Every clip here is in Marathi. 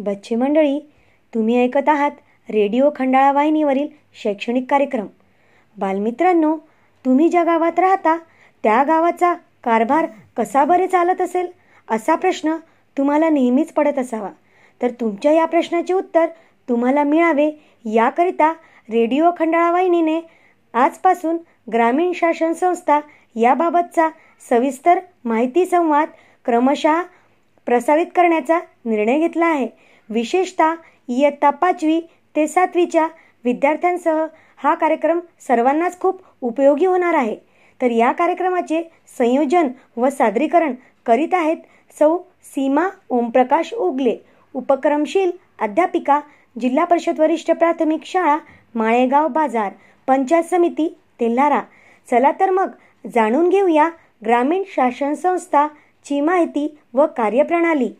बच्चे मंडळी तुम्ही ऐकत आहात रेडिओ खंडाळा वाहिनीवरील शैक्षणिक कार्यक्रम. बालमित्रांनो तुम्ही ज्या गावात राहता त्या गावाचा कारभार कसा बरे चालत असेल असा प्रश्न तुम्हाला नेहमीच पडत असावा. तर तुमच्या या प्रश्नाचे उत्तर तुम्हाला मिळावे याकरिता रेडिओ खंडाळा वाहिनीने आजपासून ग्रामीण शासन संस्था याबाबतचा सविस्तर माहिती संवाद क्रमशः प्रसारित करण्याचा निर्णय घेतला आहे. विशेषतः इयत्ता पाचवी ते सातवीच्या विद्यार्थ्यांसह हा कार्यक्रम सर्वांनाच खूप उपयोगी होणार आहे. तर या कार्यक्रमाचे संयोजन व सादरीकरण करीत आहेत सौ सीमा ओमप्रकाश उगले उपक्रमशील अध्यापिका जिल्हा परिषद वरिष्ठ प्राथमिक शाळा माळेगाव बाजार पंचायत समिती तेल्हारा. चला तर मग जाणून घेऊया ग्रामीण शासन संस्था ची माहिती व कार्यप्रणाली.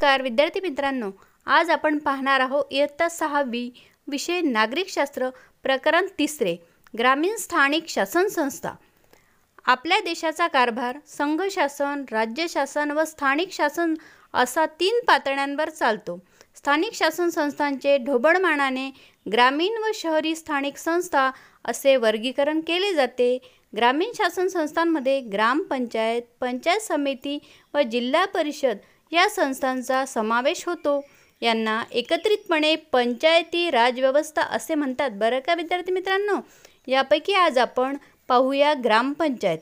नमस्कार विद्यार्थी मित्रांनो. आज आपण पाहणार आहोत इयत्ता सहावी विषय नागरिकशास्त्र प्रकरण तिसरे ग्रामीण स्थानिक शासन संस्था. आपल्या देशाचा कारभार संघ शासन राज्य शासन व स्थानिक शासन असा तीन पातळ्यांवर चालतो. स्थानिक शासन संस्थांचे ढोबळमानाने ग्रामीण व शहरी स्थानिक संस्था असे वर्गीकरण केले जाते. ग्रामीण शासन संस्थांमध्ये ग्रामपंचायत पंचायत समिती व जिल्हा परिषद या संस्थांचा समावेश होतो. यांना एकत्रितपणे पंचायती राजव्यवस्था असे म्हणतात. बरं का विद्यार्थी मित्रांनो? यापैकी आज आपण पाहूया ग्रामपंचायत.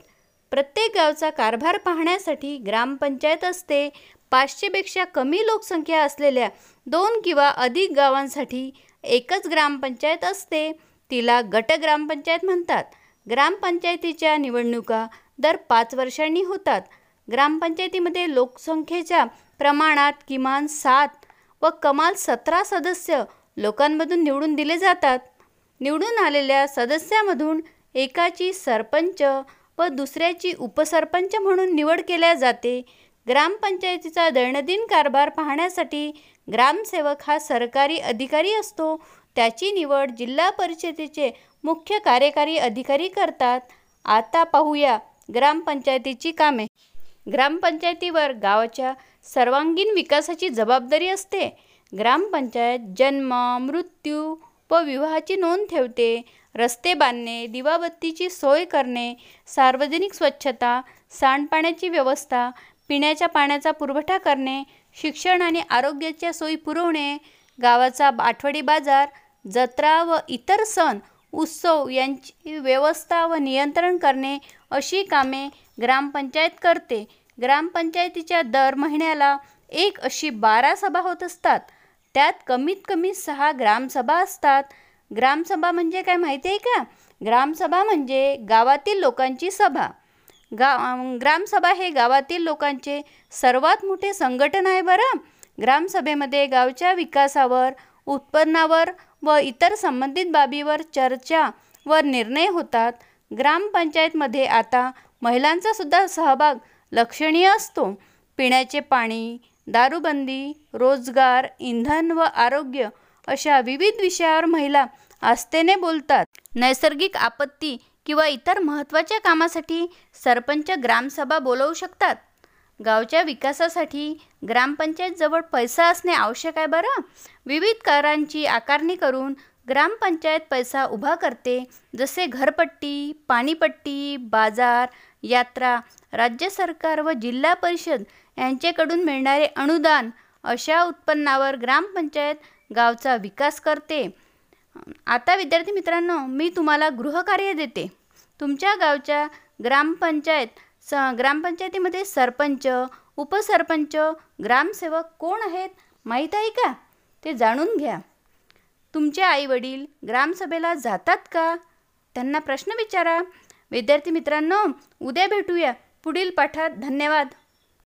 प्रत्येक गावचा कारभार पाहण्यासाठी ग्रामपंचायत असते. पाचशेपेक्षा कमी लोकसंख्या असलेल्या दोन किंवा अधिक गावांसाठी एकच ग्रामपंचायत असते. तिला गट ग्रामपंचायत म्हणतात. ग्रामपंचायतीच्या निवडणुका दर पाच वर्षांनी होतात. ग्रामपंचायतीमध्ये लोकसंख्येच्या प्रमाणात किमान सात व कमाल सतरा सदस्य लोकांमधून निवडून दिले जातात. निवडून आलेल्या सदस्यामधून एकाची सरपंच व दुसऱ्याची उपसरपंच म्हणून निवड केल्या जाते. ग्रामपंचायतीचा दैनंदिन कारभार पाहण्यासाठी ग्रामसेवक हा सरकारी अधिकारी असतो. त्याची निवड जिल्हा परिषदेचे मुख्य कार्यकारी अधिकारी करतात. आता पाहूया ग्रामपंचायतीची कामे. ग्रामपंचायतीवर गावाच्या सर्वांगीण विकासाची जबाबदारी असते. ग्रामपंचायत जन्म मृत्यू व विवाहाची नोंद ठेवते. रस्ते बांधणे दिवाबत्तीची सोय करणे सार्वजनिक स्वच्छता सांडपाण्याची व्यवस्था पिण्याच्या पाण्याचा पुरवठा करणे शिक्षण आणि आरोग्याच्या सोयी पुरवणे गावाचा आठवडी बाजार जत्रा व इतर सण उत्सव यांची व्यवस्था व नियंत्रण करणे अशी कामे ग्रामपंचायत करते. ग्रामपंचायतीच्या दर महिन्याला एक अशी बारा सभा होत असतात. त्यात कमीत कमी सहा ग्रामसभा असतात. ग्रामसभा म्हणजे काय माहिती आहे का? ग्रामसभा म्हणजे गावातील लोकांची सभा. गा ग्रामसभा हे गावातील लोकांचे सर्वात मोठे संघटन आहे बरं. ग्रामसभेमध्ये गावच्या विकासावर उत्पन्नावर व इतर संबंधित बाबीवर चर्चा व निर्णय होतात. ग्रामपंचायतमध्ये आता महिलांचा सुद्धा सहभाग लक्षणीय असतो. पिण्याचे पाणी दारूबंदी रोजगार इंधन व आरोग्य अशा विविध विषयावर महिला आस्थेने बोलतात. नैसर्गिक आपत्ती किंवा इतर महत्त्वाच्या कामासाठी सरपंच ग्रामसभा बोलवू शकतात. गावच्या विकासासाठी ग्रामपंचायतजवळ पैसा असणे आवश्यक आहे बरं? विविध करांची आकारणी करून ग्रामपंचायत पैसा उभा करते जसे घरपट्टी पाणीपट्टी बाजार यात्रा राज्य सरकार व जिल्हा परिषद यांच्याकडून मिळणारे अनुदान अशा उत्पन्नावर ग्रामपंचायत गावचा विकास करते. आता विद्यार्थी मित्रांनो मी तुम्हाला गृहकार्य देते. तुमच्या गावच्या ग्रामपंचायत स ग्रामपंचायतीमध्ये सरपंच उपसरपंच ग्रामसेवक कोण आहेत माहीत आहे का? ते जाणून घ्या. तुमचे आईवडील ग्रामसभेला जातात का? त्यांना प्रश्न विचारा. विद्यार्थी मित्रांनो उद्या भेटूया पुढील पाठात. धन्यवाद.